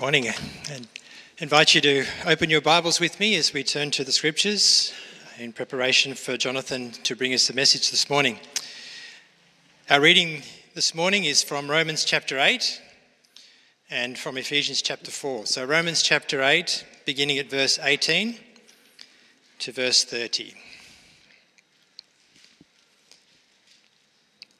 Morning, and invite you to open your Bibles with me as we turn to the scriptures in preparation for Jonathan to bring us the message this morning. Our reading this morning is from Romans chapter 8 and from Ephesians chapter 4. So, Romans chapter 8, beginning at verse 18 to verse 30.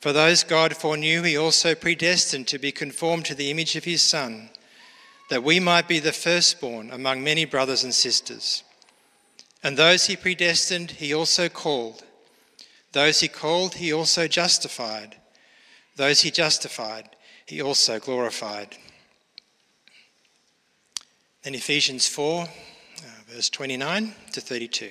For those God foreknew, he also predestined to be conformed to the image of his Son, that we might be the firstborn among many brothers and sisters. And those he predestined, he also called. Those he called, he also justified. Those he justified, he also glorified. Then Ephesians 4, uh, verse 29 to 32.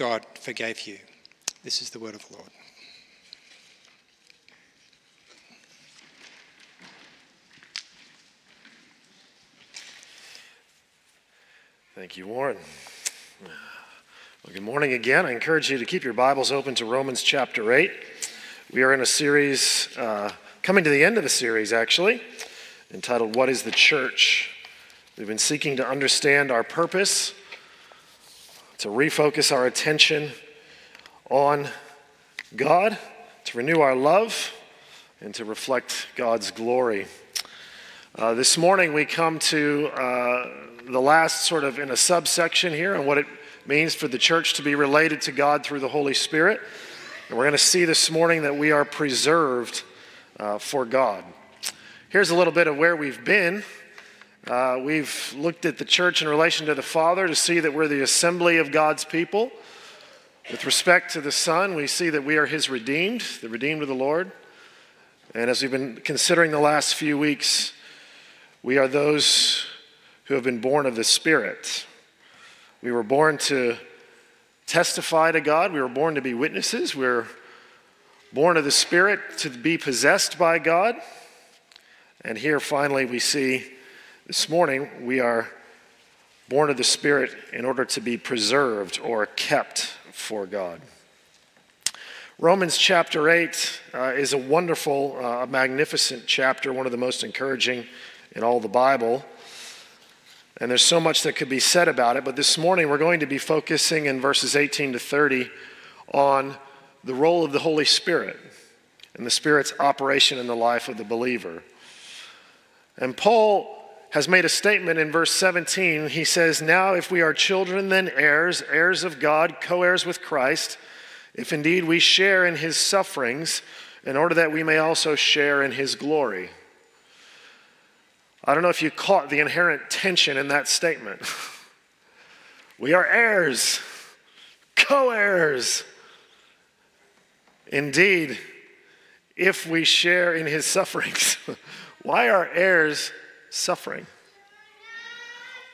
God forgave you. This is the word of the Lord. Thank you, Warren. Well, good morning again. I encourage you to keep your Bibles open to Romans chapter 8. We are in a series, uh, coming to the end of a series actually, entitled What is the Church? We've been seeking to understand our purpose to refocus our attention on God, to renew our love, and to reflect God's glory. Uh, this morning, we come to uh, the last sort of in a subsection here on what it means for the church to be related to God through the Holy Spirit. And we're going to see this morning that we are preserved uh, for God. Here's a little bit of where we've been. Uh, we've looked at the church in relation to the Father to see that we're the assembly of God's people. With respect to the Son, we see that we are His redeemed, the redeemed of the Lord. And as we've been considering the last few weeks, we are those who have been born of the Spirit. We were born to testify to God, we were born to be witnesses, we we're born of the Spirit to be possessed by God. And here finally we see this morning, we are born of the Spirit in order to be preserved or kept for God. Romans chapter 8 uh, is a wonderful, uh, magnificent chapter, one of the most encouraging in all the Bible. And there's so much that could be said about it, but this morning we're going to be focusing in verses 18 to 30 on the role of the Holy Spirit and the Spirit's operation in the life of the believer. And Paul has made a statement in verse 17. He says, Now if we are children, then heirs, heirs of God, co heirs with Christ, if indeed we share in his sufferings, in order that we may also share in his glory. I don't know if you caught the inherent tension in that statement. we are heirs, co heirs. Indeed, if we share in his sufferings, why are heirs suffering?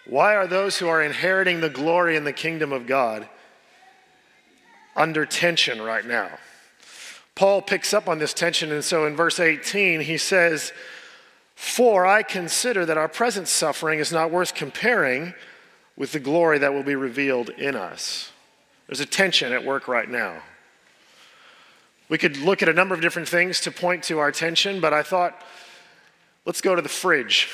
Why are those who are inheriting the glory in the kingdom of God under tension right now? Paul picks up on this tension, and so in verse 18, he says, For I consider that our present suffering is not worth comparing with the glory that will be revealed in us. There's a tension at work right now. We could look at a number of different things to point to our tension, but I thought, let's go to the fridge.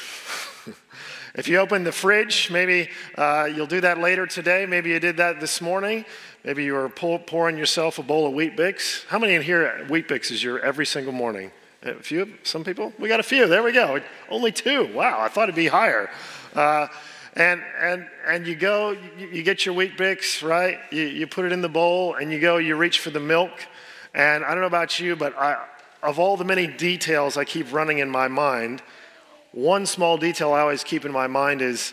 if you open the fridge, maybe uh, you'll do that later today. Maybe you did that this morning. Maybe you were pouring yourself a bowl of Weet-Bix. How many in here Weet-Bix is your every single morning? A few? Some people? We got a few. There we go. Only two. Wow, I thought it'd be higher. Uh, and, and, and you go, you, you get your Weet-Bix, right? You, you put it in the bowl and you go, you reach for the milk. And I don't know about you, but I, of all the many details I keep running in my mind, one small detail I always keep in my mind is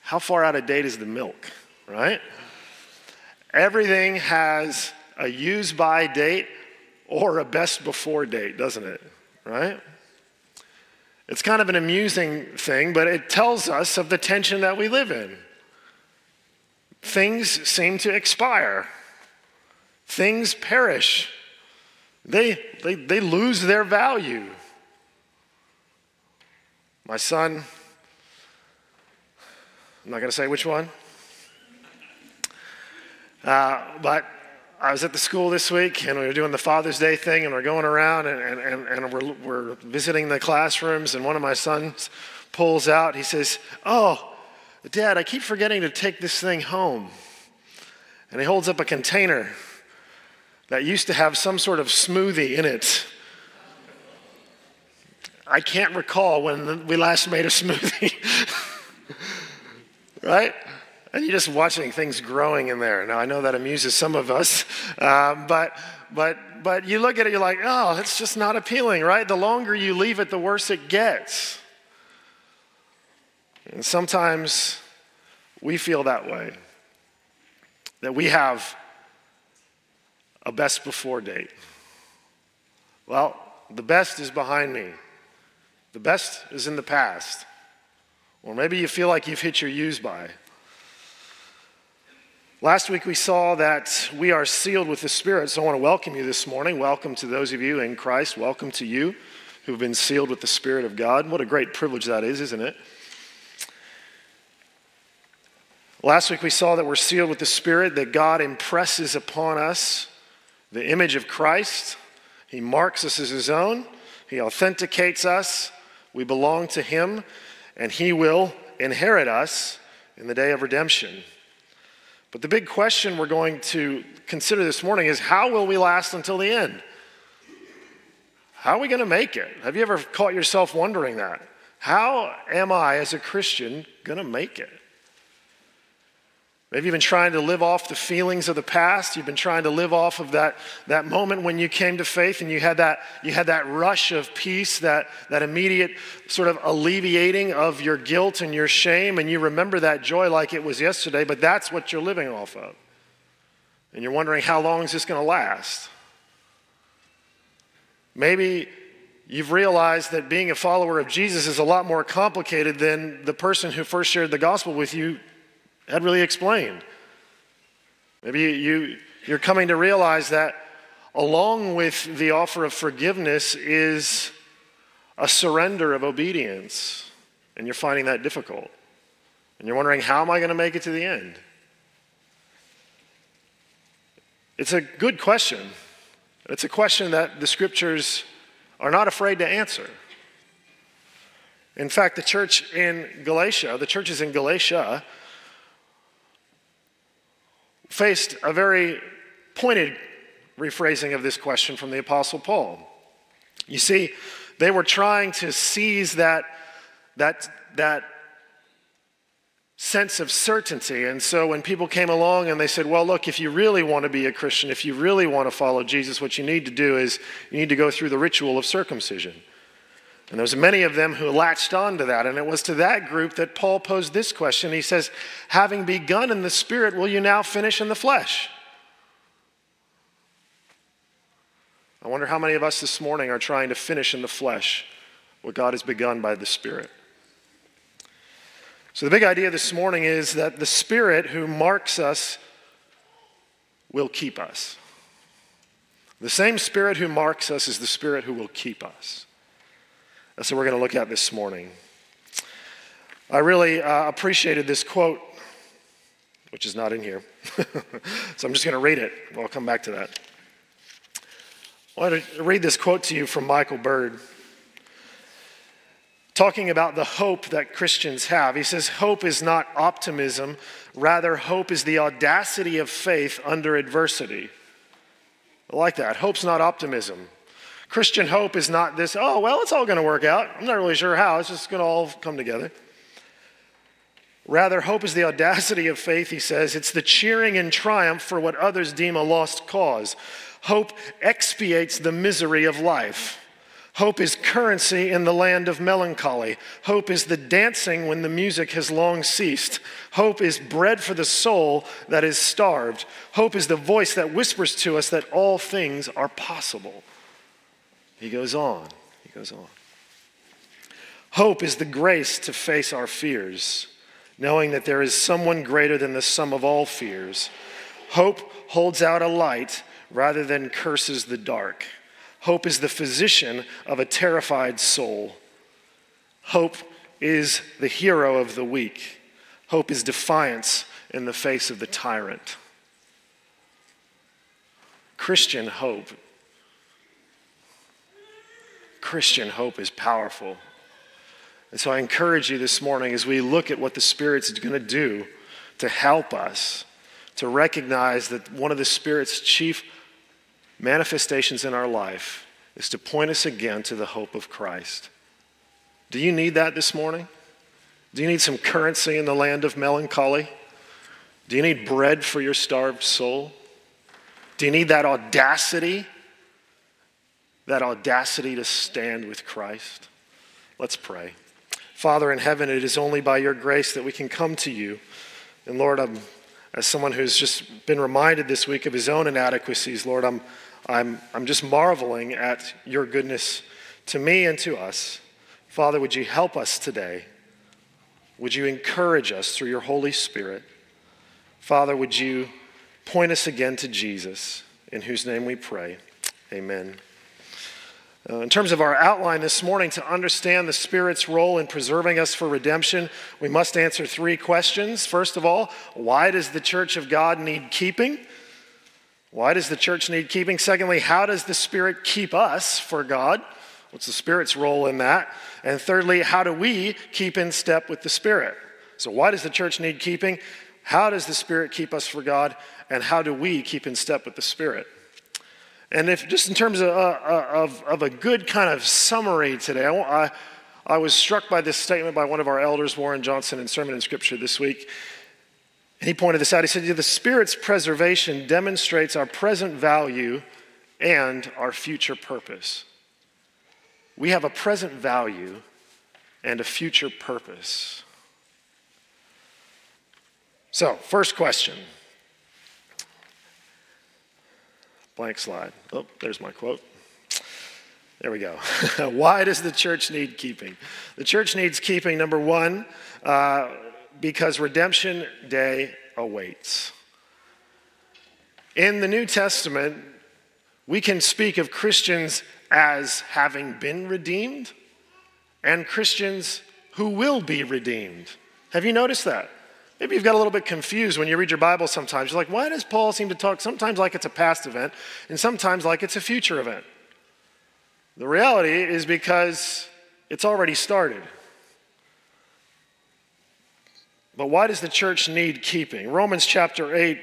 how far out of date is the milk, right? Everything has a use by date or a best before date, doesn't it? Right? It's kind of an amusing thing, but it tells us of the tension that we live in. Things seem to expire, things perish, they, they, they lose their value. My son, I'm not going to say which one. Uh, but I was at the school this week and we were doing the Father's Day thing and we're going around and, and, and we're, we're visiting the classrooms and one of my sons pulls out, he says, Oh, Dad, I keep forgetting to take this thing home. And he holds up a container that used to have some sort of smoothie in it. I can't recall when we last made a smoothie. right? And you're just watching things growing in there. Now, I know that amuses some of us, um, but, but, but you look at it, you're like, oh, it's just not appealing, right? The longer you leave it, the worse it gets. And sometimes we feel that way that we have a best before date. Well, the best is behind me, the best is in the past. Or maybe you feel like you've hit your use by. Last week we saw that we are sealed with the Spirit, so I want to welcome you this morning. Welcome to those of you in Christ. Welcome to you who've been sealed with the Spirit of God. What a great privilege that is, isn't it? Last week we saw that we're sealed with the Spirit, that God impresses upon us the image of Christ. He marks us as His own, He authenticates us. We belong to Him, and He will inherit us in the day of redemption. But the big question we're going to consider this morning is how will we last until the end? How are we going to make it? Have you ever caught yourself wondering that? How am I, as a Christian, going to make it? Maybe you've been trying to live off the feelings of the past. You've been trying to live off of that, that moment when you came to faith and you had that, you had that rush of peace, that, that immediate sort of alleviating of your guilt and your shame, and you remember that joy like it was yesterday, but that's what you're living off of. And you're wondering, how long is this going to last? Maybe you've realized that being a follower of Jesus is a lot more complicated than the person who first shared the gospel with you had really explained. Maybe you, you're coming to realize that along with the offer of forgiveness is a surrender of obedience, and you're finding that difficult. And you're wondering, how am I going to make it to the end? It's a good question. It's a question that the scriptures are not afraid to answer. In fact, the church in Galatia, the churches in Galatia, faced a very pointed rephrasing of this question from the Apostle Paul. You see, they were trying to seize that, that, that sense of certainty. And so when people came along and they said, well, look, if you really want to be a Christian, if you really want to follow Jesus, what you need to do is you need to go through the ritual of circumcision. And there was many of them who latched on to that. And it was to that group that Paul posed this question. He says, Having begun in the Spirit, will you now finish in the flesh? I wonder how many of us this morning are trying to finish in the flesh what God has begun by the Spirit. So, the big idea this morning is that the Spirit who marks us will keep us. The same Spirit who marks us is the Spirit who will keep us. That's what we're going to look at this morning. I really uh, appreciated this quote, which is not in here. so I'm just going to read it. I'll come back to that. I want to read this quote to you from Michael Bird talking about the hope that Christians have. He says, Hope is not optimism, rather, hope is the audacity of faith under adversity. I like that. Hope's not optimism. Christian hope is not this, oh, well, it's all going to work out. I'm not really sure how. It's just going to all come together. Rather, hope is the audacity of faith, he says. It's the cheering in triumph for what others deem a lost cause. Hope expiates the misery of life. Hope is currency in the land of melancholy. Hope is the dancing when the music has long ceased. Hope is bread for the soul that is starved. Hope is the voice that whispers to us that all things are possible. He goes on. He goes on. Hope is the grace to face our fears, knowing that there is someone greater than the sum of all fears. Hope holds out a light rather than curses the dark. Hope is the physician of a terrified soul. Hope is the hero of the weak. Hope is defiance in the face of the tyrant. Christian hope. Christian hope is powerful. And so I encourage you this morning as we look at what the Spirit's going to do to help us to recognize that one of the Spirit's chief manifestations in our life is to point us again to the hope of Christ. Do you need that this morning? Do you need some currency in the land of melancholy? Do you need bread for your starved soul? Do you need that audacity? That audacity to stand with Christ? Let's pray. Father in heaven, it is only by your grace that we can come to you. And Lord, I'm, as someone who's just been reminded this week of his own inadequacies, Lord, I'm I'm, I'm just marveling at your goodness to me and to us. Father, would you help us today? Would you encourage us through your Holy Spirit? Father, would you point us again to Jesus, in whose name we pray? Amen. Uh, in terms of our outline this morning, to understand the Spirit's role in preserving us for redemption, we must answer three questions. First of all, why does the church of God need keeping? Why does the church need keeping? Secondly, how does the Spirit keep us for God? What's the Spirit's role in that? And thirdly, how do we keep in step with the Spirit? So, why does the church need keeping? How does the Spirit keep us for God? And how do we keep in step with the Spirit? And if just in terms of, uh, uh of, of, a good kind of summary today, I, I, I was struck by this statement by one of our elders, Warren Johnson, in Sermon in Scripture this week. And he pointed this out. He said, The Spirit's preservation demonstrates our present value and our future purpose. We have a present value and a future purpose. So, first question. Blank slide. Oh, there's my quote. There we go. Why does the church need keeping? The church needs keeping, number one, uh, because redemption day awaits. In the New Testament, we can speak of Christians as having been redeemed and Christians who will be redeemed. Have you noticed that? Maybe you've got a little bit confused when you read your Bible sometimes. You're like, why does Paul seem to talk sometimes like it's a past event and sometimes like it's a future event? The reality is because it's already started. But why does the church need keeping? Romans chapter 8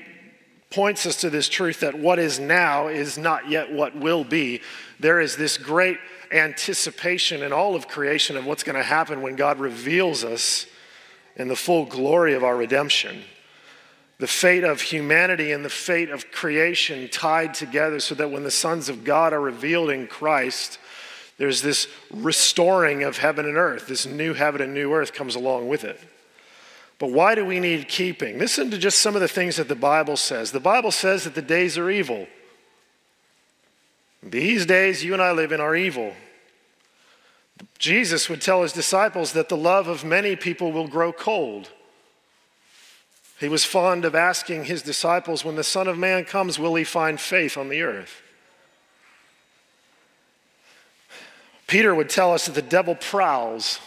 points us to this truth that what is now is not yet what will be. There is this great anticipation in all of creation of what's going to happen when God reveals us in the full glory of our redemption. The fate of humanity and the fate of creation tied together so that when the sons of God are revealed in Christ, There's this restoring of heaven and earth. This new heaven and new earth comes along with it. But why do we need keeping? Listen to just some of the things that the Bible says. The Bible says that the days are evil. These days you and I live in are evil. Jesus would tell his disciples that the love of many people will grow cold. He was fond of asking his disciples, When the Son of Man comes, will he find faith on the earth? Peter would tell us that the devil prowls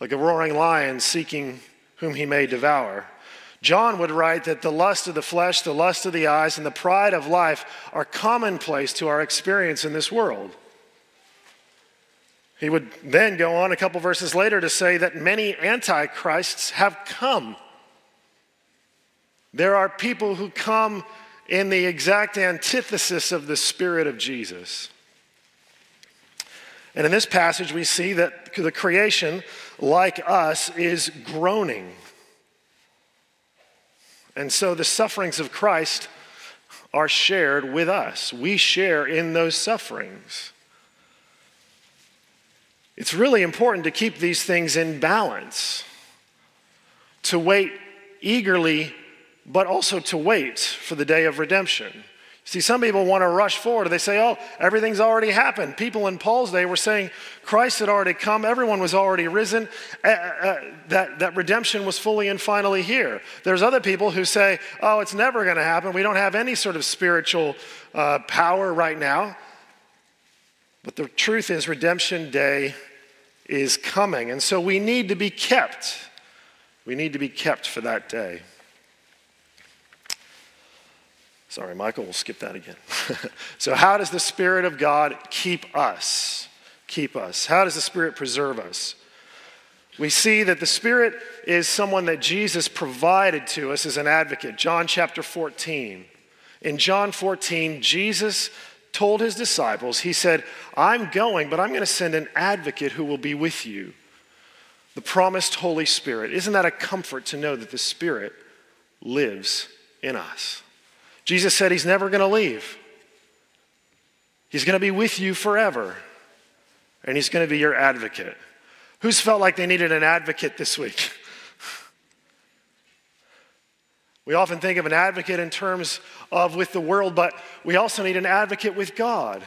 like a roaring lion seeking whom he may devour. John would write that the lust of the flesh, the lust of the eyes, and the pride of life are commonplace to our experience in this world. He would then go on a couple verses later to say that many antichrists have come. There are people who come in the exact antithesis of the Spirit of Jesus. And in this passage, we see that the creation, like us, is groaning. And so the sufferings of Christ are shared with us. We share in those sufferings. It's really important to keep these things in balance, to wait eagerly, but also to wait for the day of redemption. See, some people want to rush forward. They say, oh, everything's already happened. People in Paul's day were saying Christ had already come, everyone was already risen, uh, uh, that, that redemption was fully and finally here. There's other people who say, oh, it's never going to happen. We don't have any sort of spiritual uh, power right now. But the truth is, redemption day is coming. And so we need to be kept. We need to be kept for that day. Sorry, Michael, we'll skip that again. so, how does the Spirit of God keep us? Keep us. How does the Spirit preserve us? We see that the Spirit is someone that Jesus provided to us as an advocate. John chapter 14. In John 14, Jesus told his disciples, He said, I'm going, but I'm going to send an advocate who will be with you. The promised Holy Spirit. Isn't that a comfort to know that the Spirit lives in us? Jesus said he's never going to leave. He's going to be with you forever, and he's going to be your advocate. Who's felt like they needed an advocate this week? We often think of an advocate in terms of with the world, but we also need an advocate with God.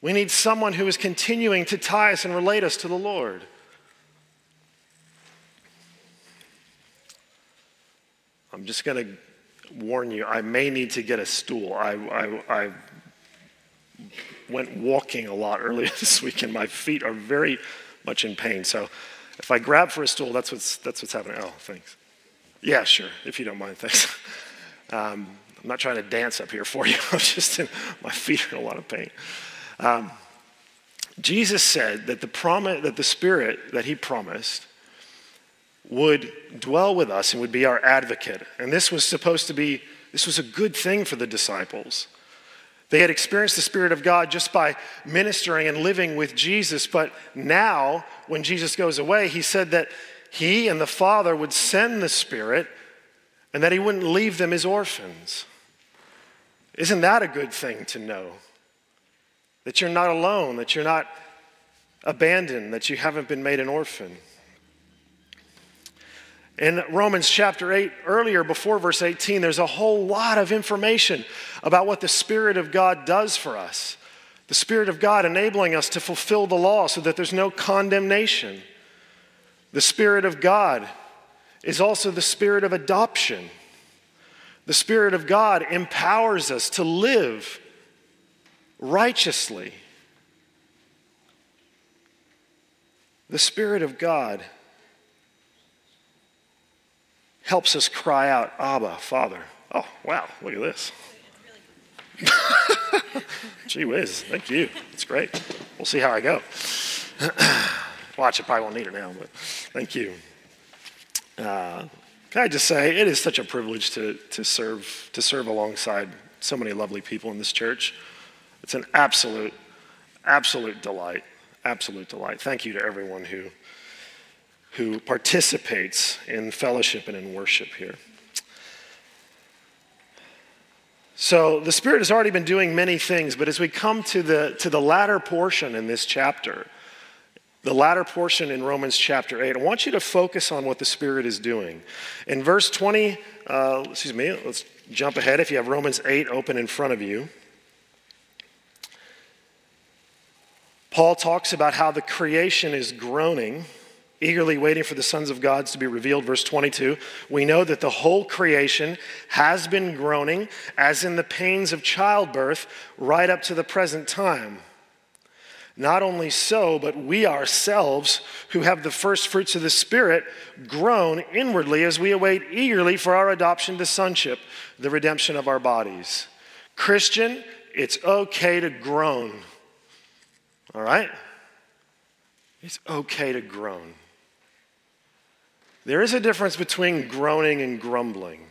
We need someone who is continuing to tie us and relate us to the Lord. I'm just going to warn you, I may need to get a stool. I, I, I went walking a lot earlier this week, and my feet are very much in pain. So if I grab for a stool, that's what's, that's what's happening. Oh, thanks. Yeah, sure, if you don't mind, thanks. Um, I'm not trying to dance up here for you. I'm just in, my feet are in a lot of pain. Um, Jesus said that the promise, that the Spirit that He promised would dwell with us and would be our advocate. And this was supposed to be, this was a good thing for the disciples. They had experienced the Spirit of God just by ministering and living with Jesus. But now, when Jesus goes away, he said that he and the Father would send the Spirit and that he wouldn't leave them as orphans. Isn't that a good thing to know? That you're not alone, that you're not abandoned, that you haven't been made an orphan. In Romans chapter 8, earlier before verse 18, there's a whole lot of information about what the Spirit of God does for us. The Spirit of God enabling us to fulfill the law so that there's no condemnation. The Spirit of God is also the Spirit of adoption. The Spirit of God empowers us to live righteously. The Spirit of God helps us cry out, Abba, Father. Oh, wow, look at this. Gee whiz, thank you. It's great. We'll see how I go. Watch, I probably won't need it now, but thank you. Uh, can I just say, it is such a privilege to, to, serve, to serve alongside so many lovely people in this church. It's an absolute, absolute delight. Absolute delight. Thank you to everyone who who participates in fellowship and in worship here. So the Spirit has already been doing many things, but as we come to the, to the latter portion in this chapter, the latter portion in Romans chapter 8, I want you to focus on what the Spirit is doing. In verse 20, uh, excuse me, let's jump ahead if you have Romans 8 open in front of you. Paul talks about how the creation is groaning eagerly waiting for the sons of God to be revealed. Verse 22 we know that the whole creation has been groaning as in the pains of childbirth right up to the present time. Not only so, but we ourselves, who have the first fruits of the Spirit, groan inwardly as we await eagerly for our adoption to sonship, the redemption of our bodies. Christian, it's okay to groan. All right? It's okay to groan. There is a difference between groaning and grumbling.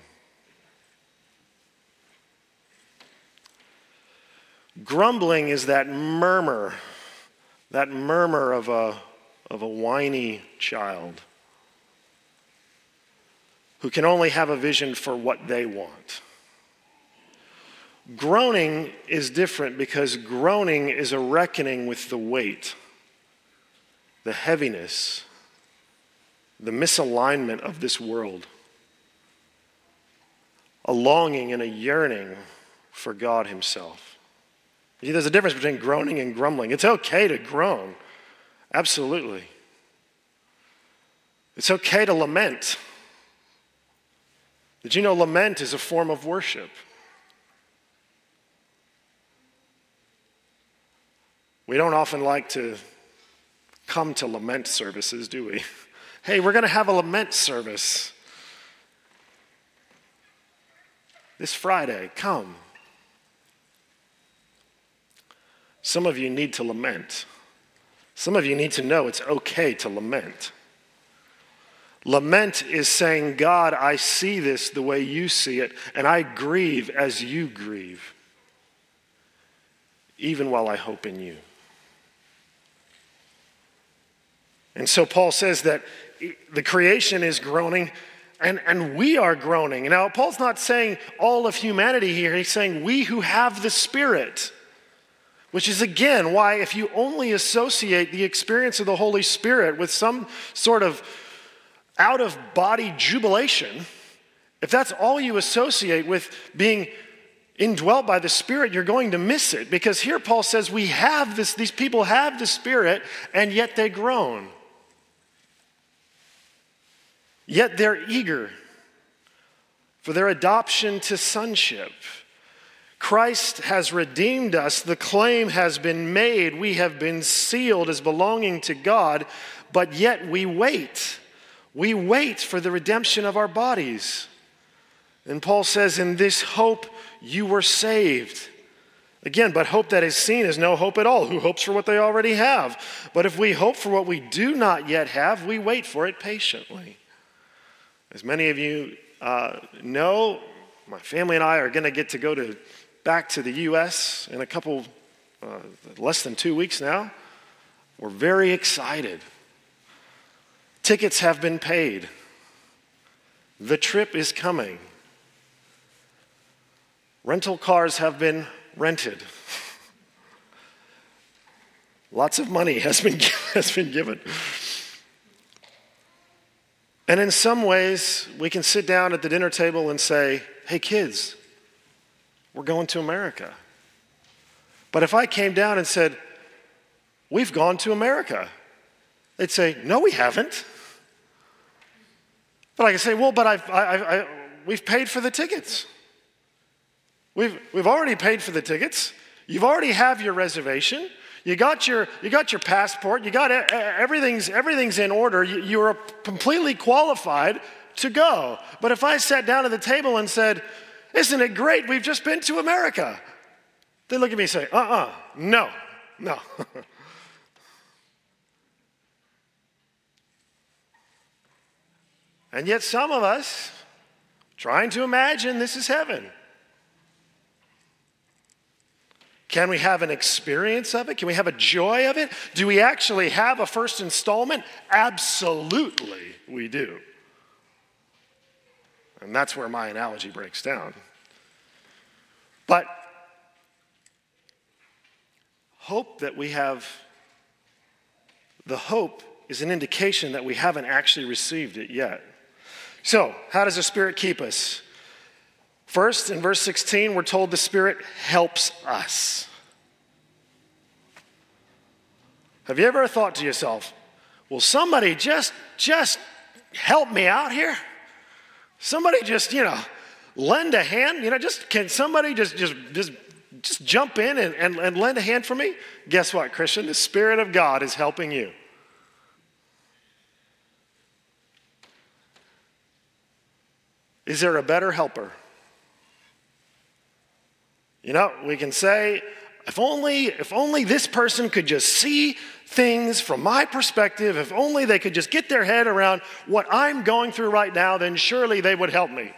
Grumbling is that murmur, that murmur of a, of a whiny child who can only have a vision for what they want. Groaning is different because groaning is a reckoning with the weight, the heaviness, the misalignment of this world, a longing and a yearning for God Himself. See, there's a difference between groaning and grumbling. It's okay to groan, absolutely. It's okay to lament. Did you know lament is a form of worship? We don't often like to come to lament services, do we? hey, we're going to have a lament service this Friday. Come. Some of you need to lament. Some of you need to know it's okay to lament. Lament is saying, God, I see this the way you see it, and I grieve as you grieve, even while I hope in you. And so Paul says that the creation is groaning and, and we are groaning. Now, Paul's not saying all of humanity here, he's saying we who have the Spirit. Which is again why, if you only associate the experience of the Holy Spirit with some sort of out of body jubilation, if that's all you associate with being indwelt by the Spirit, you're going to miss it. Because here Paul says we have this, these people have the Spirit, and yet they groan. Yet they're eager for their adoption to sonship. Christ has redeemed us. The claim has been made. We have been sealed as belonging to God, but yet we wait. We wait for the redemption of our bodies. And Paul says, In this hope you were saved. Again, but hope that is seen is no hope at all. Who hopes for what they already have? But if we hope for what we do not yet have, we wait for it patiently. As many of you uh, know, my family and I are going to get to go to, back to the U.S. in a couple, uh, less than two weeks now. We're very excited. Tickets have been paid. The trip is coming. Rental cars have been rented. Lots of money has been, has been given. And in some ways, we can sit down at the dinner table and say, hey, kids, we're going to America. But if I came down and said, we've gone to America, they'd say, no, we haven't. But I can say, well, but I've, I, I, we've paid for the tickets. We've, we've already paid for the tickets. You've already have your reservation. You got your, you got your passport, you got everything's, everything's in order. You, you are completely qualified to go. But if I sat down at the table and said, Isn't it great? We've just been to America. They look at me and say, Uh uh-uh, uh no, no. and yet, some of us, trying to imagine this is heaven, Can we have an experience of it? Can we have a joy of it? Do we actually have a first installment? Absolutely, we do. And that's where my analogy breaks down. But hope that we have, the hope is an indication that we haven't actually received it yet. So, how does the Spirit keep us? First, in verse 16, we're told the Spirit helps us. Have you ever thought to yourself, will somebody just just help me out here? Somebody just, you know, lend a hand, you know, just can somebody just just just just jump in and, and, and lend a hand for me? Guess what, Christian? The Spirit of God is helping you. Is there a better helper? You know, we can say, if only, if only this person could just see things from my perspective, if only they could just get their head around what I'm going through right now, then surely they would help me.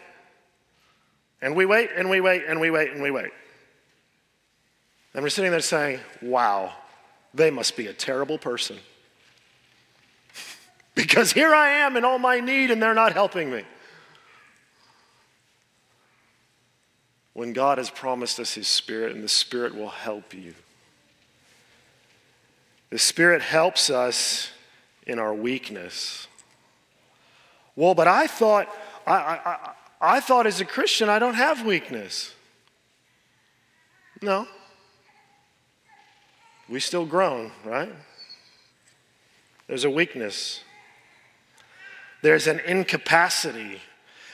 And we wait and we wait and we wait and we wait. And we're sitting there saying, wow, they must be a terrible person. because here I am in all my need and they're not helping me. When God has promised us His Spirit, and the Spirit will help you. The Spirit helps us in our weakness. Well, but I thought, I, I, I thought as a Christian I don't have weakness. No. We still groan, right? There's a weakness. There's an incapacity.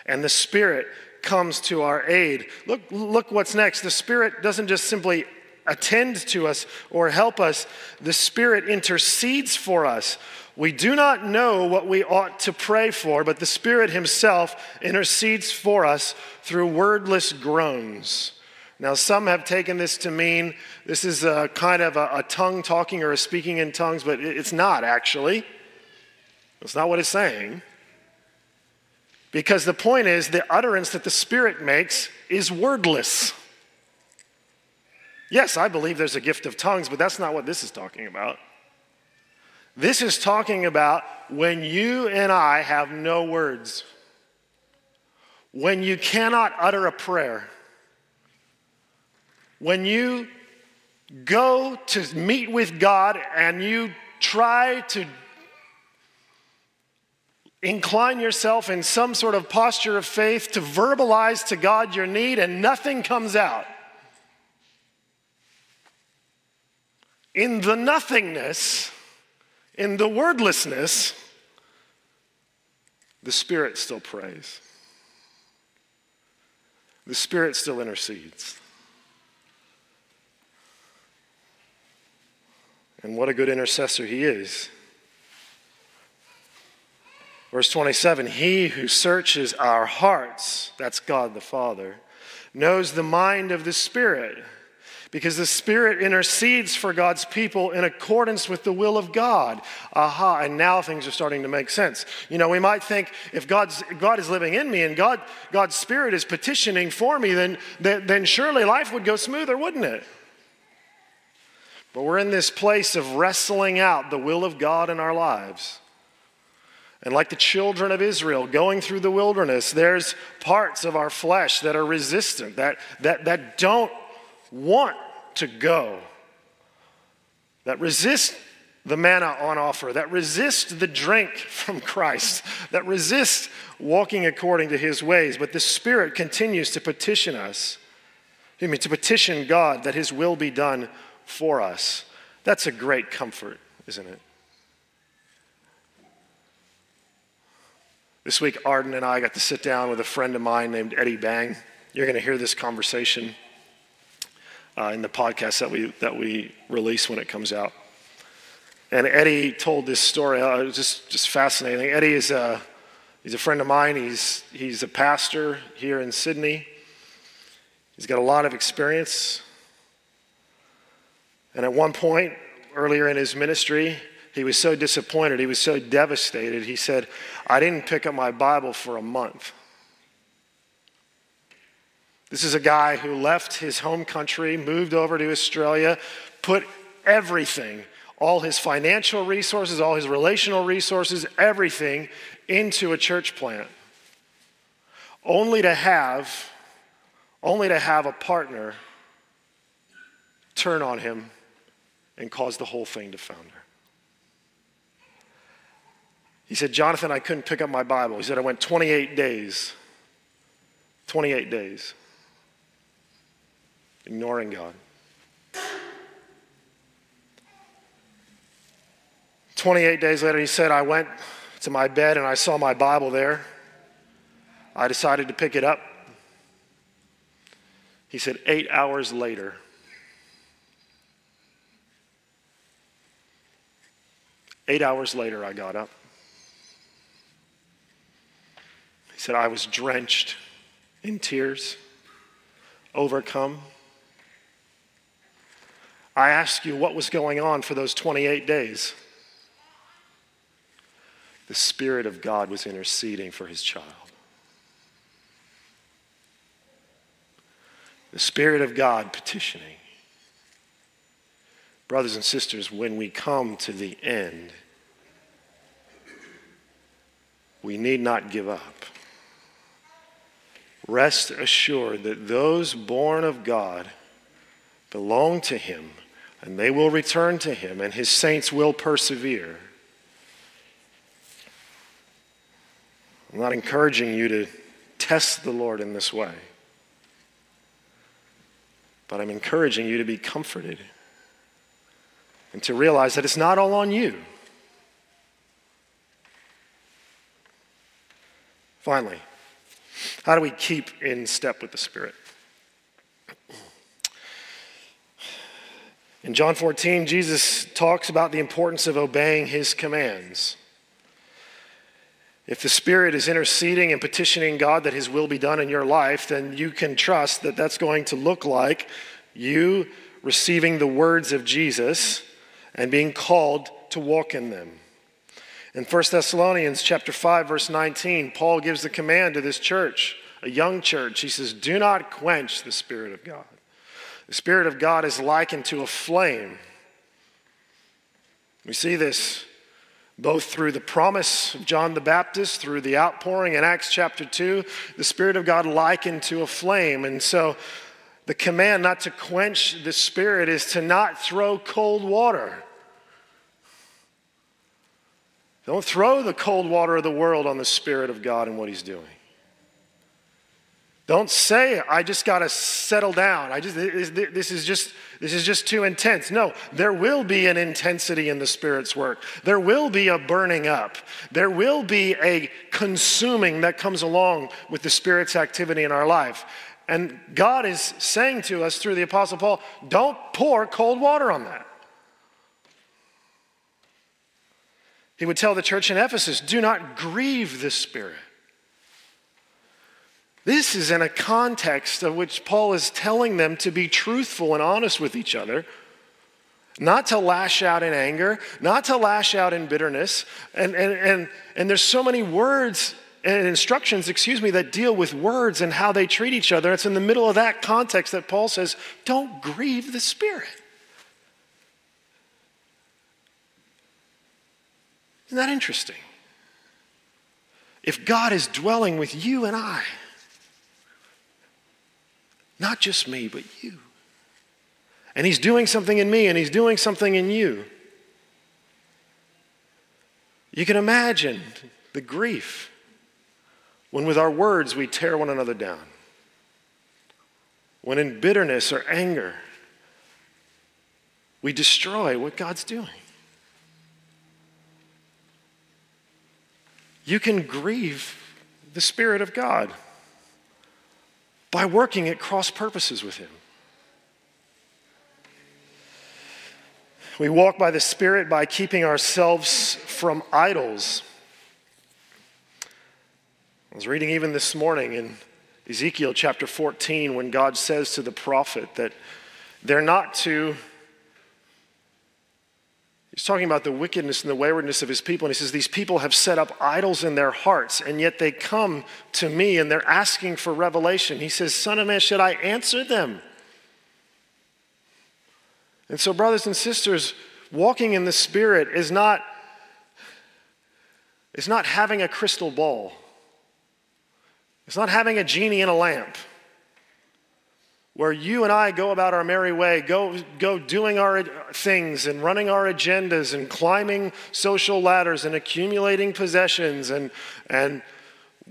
And the Spirit comes to our aid. Look, look what's next. The Spirit doesn't just simply attend to us or help us, the Spirit intercedes for us. We do not know what we ought to pray for, but the Spirit Himself intercedes for us through wordless groans. Now, some have taken this to mean this is a kind of a, a tongue talking or a speaking in tongues, but it's not actually. That's not what it's saying. Because the point is, the utterance that the Spirit makes is wordless. Yes, I believe there's a gift of tongues, but that's not what this is talking about. This is talking about when you and I have no words, when you cannot utter a prayer, when you go to meet with God and you try to incline yourself in some sort of posture of faith to verbalize to God your need and nothing comes out. In the nothingness, in the wordlessness, the Spirit still prays. The Spirit still intercedes. And what a good intercessor he is. Verse 27 He who searches our hearts, that's God the Father, knows the mind of the Spirit, because the Spirit intercedes for God's people in accordance with the will of God. Aha, and now things are starting to make sense. You know, we might think if God's, God is living in me and God, God's Spirit is petitioning for me, then, then, then surely life would go smoother, wouldn't it? But we're in this place of wrestling out the will of God in our lives. And like the children of Israel going through the wilderness, there's parts of our flesh that are resistant, that, that, that don't want to go, that resist the manna on offer, that resist the drink from Christ, that resist walking according to his ways. But the Spirit continues to petition us, I mean, to petition God that his will be done for us. That's a great comfort, isn't it? This week, Arden and I got to sit down with a friend of mine named Eddie Bang. You're going to hear this conversation uh, in the podcast that we, that we release when it comes out. And Eddie told this story. Uh, it was just, just fascinating. Eddie is a, he's a friend of mine. He's, he's a pastor here in Sydney. He's got a lot of experience. And at one point, earlier in his ministry, he was so disappointed. He was so devastated. He said, I didn't pick up my Bible for a month. This is a guy who left his home country, moved over to Australia, put everything, all his financial resources, all his relational resources, everything into a church plant. Only to have only to have a partner turn on him and cause the whole thing to founder. He said, Jonathan, I couldn't pick up my Bible. He said, I went 28 days. 28 days. Ignoring God. 28 days later, he said, I went to my bed and I saw my Bible there. I decided to pick it up. He said, eight hours later, eight hours later, I got up. He said, I was drenched in tears, overcome. I ask you what was going on for those 28 days. The Spirit of God was interceding for his child. The Spirit of God petitioning. Brothers and sisters, when we come to the end, we need not give up. Rest assured that those born of God belong to Him, and they will return to Him, and His saints will persevere. I'm not encouraging you to test the Lord in this way. But I'm encouraging you to be comforted and to realize that it's not all on you. Finally, how do we keep in step with the Spirit? In John 14, Jesus talks about the importance of obeying his commands. If the Spirit is interceding and petitioning God that His will be done in your life, then you can trust that that's going to look like you receiving the words of Jesus and being called to walk in them. In 1 Thessalonians chapter 5 verse 19, Paul gives the command to this church, a young church. He says, "Do not quench the spirit of God." The spirit of God is likened to a flame. We see this both through the promise of John the Baptist, through the outpouring in Acts chapter 2, the Spirit of God likened to a flame. And so the command not to quench the Spirit is to not throw cold water. Don't throw the cold water of the world on the Spirit of God and what He's doing. Don't say, I just got to settle down. I just, this is just, this is just too intense. No, there will be an intensity in the Spirit's work. There will be a burning up. There will be a consuming that comes along with the Spirit's activity in our life. And God is saying to us through the Apostle Paul, don't pour cold water on that. He would tell the church in Ephesus, do not grieve the Spirit. This is in a context of which Paul is telling them to be truthful and honest with each other, not to lash out in anger, not to lash out in bitterness. And, and, and, and there's so many words and instructions, excuse me, that deal with words and how they treat each other. It's in the middle of that context that Paul says, don't grieve the Spirit. Isn't that interesting? If God is dwelling with you and I, not just me, but you. And He's doing something in me and He's doing something in you. You can imagine the grief when, with our words, we tear one another down. When, in bitterness or anger, we destroy what God's doing. You can grieve the Spirit of God by working at cross purposes with Him. We walk by the Spirit by keeping ourselves from idols. I was reading even this morning in Ezekiel chapter 14 when God says to the prophet that they're not to He's talking about the wickedness and the waywardness of his people. And he says, These people have set up idols in their hearts, and yet they come to me and they're asking for revelation. He says, Son of man, should I answer them? And so, brothers and sisters, walking in the Spirit is not, is not having a crystal ball, it's not having a genie in a lamp. Where you and I go about our merry way, go, go doing our things and running our agendas and climbing social ladders and accumulating possessions and, and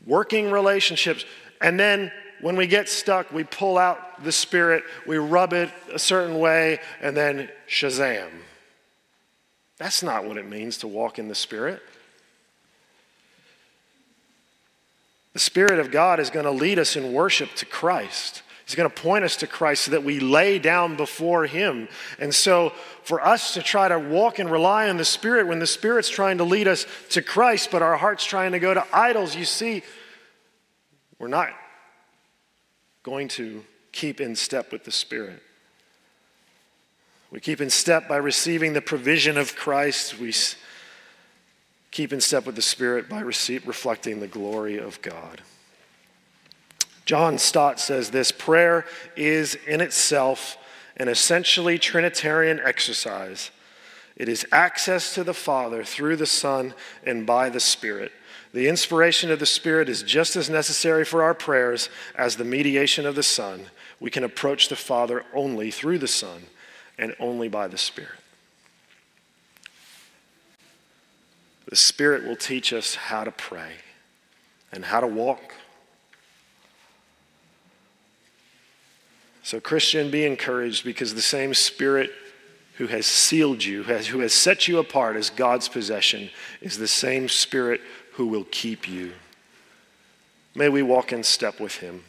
working relationships. And then when we get stuck, we pull out the Spirit, we rub it a certain way, and then shazam. That's not what it means to walk in the Spirit. The Spirit of God is going to lead us in worship to Christ. He's going to point us to Christ so that we lay down before Him. And so, for us to try to walk and rely on the Spirit when the Spirit's trying to lead us to Christ, but our heart's trying to go to idols, you see, we're not going to keep in step with the Spirit. We keep in step by receiving the provision of Christ. We keep in step with the Spirit by reflecting the glory of God. John Stott says this prayer is in itself an essentially Trinitarian exercise. It is access to the Father through the Son and by the Spirit. The inspiration of the Spirit is just as necessary for our prayers as the mediation of the Son. We can approach the Father only through the Son and only by the Spirit. The Spirit will teach us how to pray and how to walk. So, Christian, be encouraged because the same Spirit who has sealed you, who has set you apart as God's possession, is the same Spirit who will keep you. May we walk in step with Him.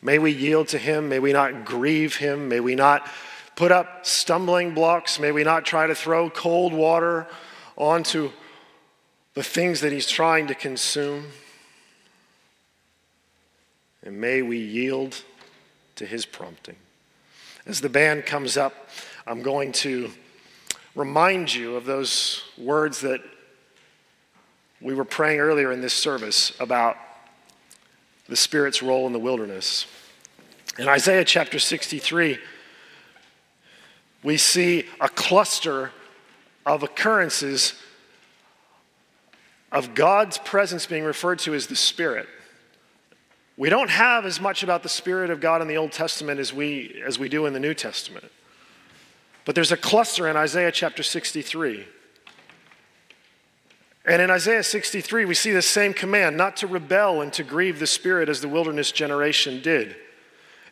May we yield to Him. May we not grieve Him. May we not put up stumbling blocks. May we not try to throw cold water onto the things that He's trying to consume. And may we yield to His prompting. As the band comes up, I'm going to remind you of those words that we were praying earlier in this service about the Spirit's role in the wilderness. In Isaiah chapter 63, we see a cluster of occurrences of God's presence being referred to as the Spirit. We don't have as much about the Spirit of God in the Old Testament as we, as we do in the New Testament. But there's a cluster in Isaiah chapter 63. And in Isaiah 63, we see the same command not to rebel and to grieve the Spirit as the wilderness generation did.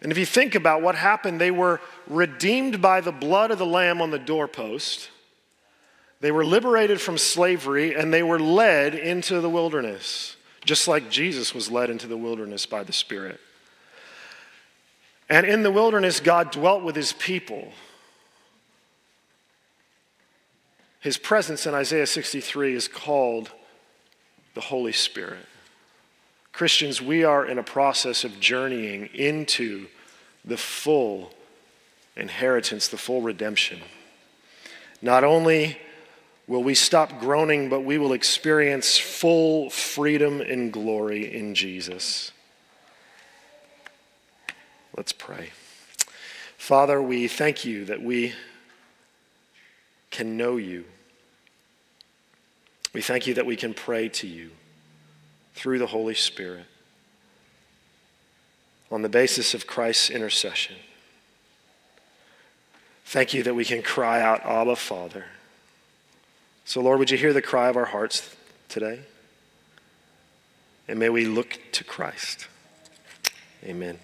And if you think about what happened, they were redeemed by the blood of the Lamb on the doorpost. They were liberated from slavery and they were led into the wilderness, just like Jesus was led into the wilderness by the Spirit. And in the wilderness, God dwelt with his people. His presence in Isaiah 63 is called the Holy Spirit. Christians, we are in a process of journeying into the full inheritance, the full redemption. Not only will we stop groaning, but we will experience full freedom and glory in Jesus. Let's pray. Father, we thank you that we can know you. We thank you that we can pray to you through the Holy Spirit on the basis of Christ's intercession. Thank you that we can cry out, Abba, Father. So, Lord, would you hear the cry of our hearts today? And may we look to Christ. Amen.